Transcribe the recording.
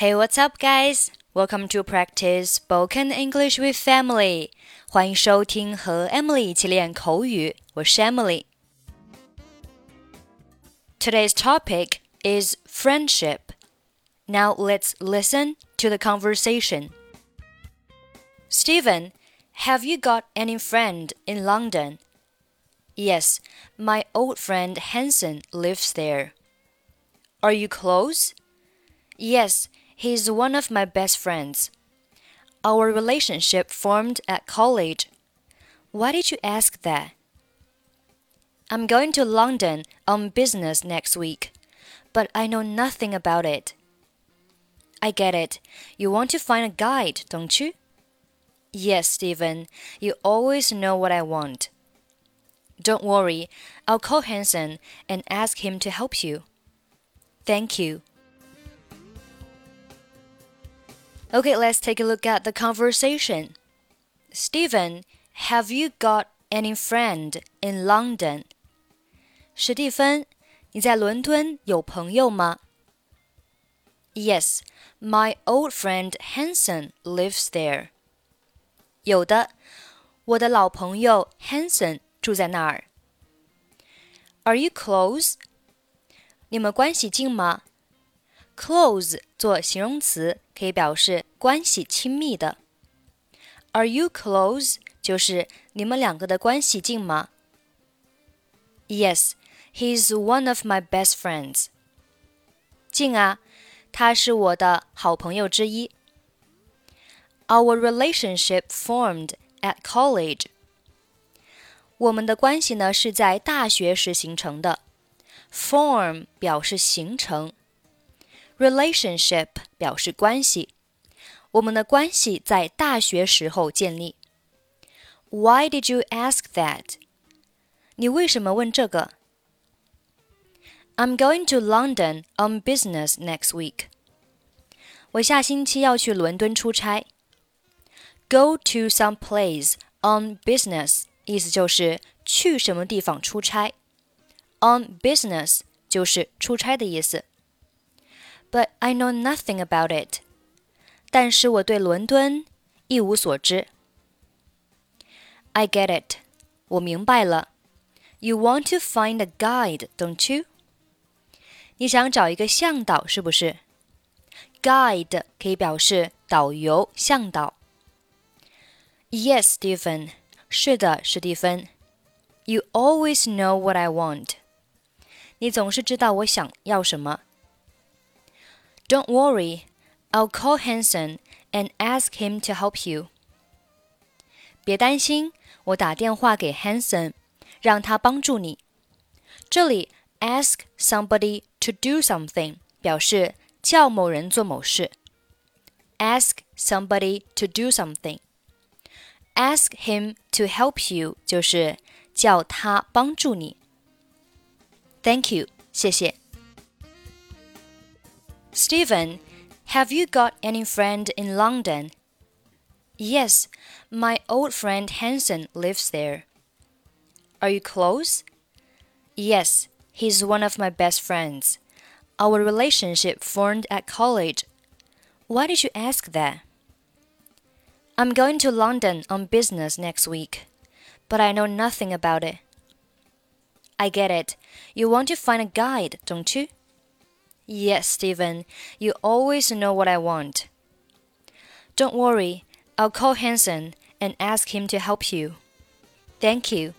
Hey, what's up, guys? Welcome to practice spoken English with Emily. 欢迎收听和 Emily 一起练口语。我是 Emily。Today's topic is friendship. Now let's listen to the conversation. Stephen, have you got any friend in London? Yes, my old friend Hanson lives there. Are you close? Yes he's one of my best friends. Our relationship formed at college. Why did you ask that? I'm going to London on business next week, but I know nothing about it. I get it. You want to find a guide, don't you? Yes, Stephen. You always know what I want. Don't worry, I'll call Hanson and ask him to help you. Thank you. Okay, let's take a look at the conversation. Stephen, have you got any friend in London? 史蒂芬，你在伦敦有朋友吗？Yes, my old friend Hanson lives there. 有的，我的老朋友 Hanson 住在那儿。Are you close? 你们关系近吗 ？Close 做形容词可以表示关系亲密的。Are you close? 就是你们两个的关系近吗？Yes, he's one of my best friends. 近啊，他是我的好朋友之一。Our relationship formed at college. 我们的关系呢是在大学时形成的。Form 表示形成 ，relationship 表示关系。我们的关系在大学时候建立。Why did you ask that？你为什么问这个？I'm going to London on business next week。我下星期要去伦敦出差。Go to some place on business 意思就是去什么地方出差。On business 就是出差的意思。 But I know nothing about it。但是我对伦敦一无所知。I get it。我明白了。You want to find a guide, don't you？你想找一个向导是不是？Guide 可以表示导游、向导。Yes, Stephen。是的，史蒂芬。You always know what I want. 你总是知道我想要什么。 Don't worry, I'll call Hanson and ask him to help you. 别担心，我打电话给 Hanson，让他帮助你。这里 ask somebody to do something 表示叫某人做某事。Ask somebody to do something. Ask him to help you 就是叫他帮助你。Thank you，谢谢。 Stephen, have you got any friend in London? Yes, my old friend Hanson lives there. Are you close? Yes, he's one of my best friends. Our relationship formed at college. Why did you ask that? I'm going to London on business next week, but I know nothing about it. I get it. You want to find a guide, don't you? Yes, Stephen. You always know what I want. Don't worry. I'll call Hanson and ask him to help you. Thank you.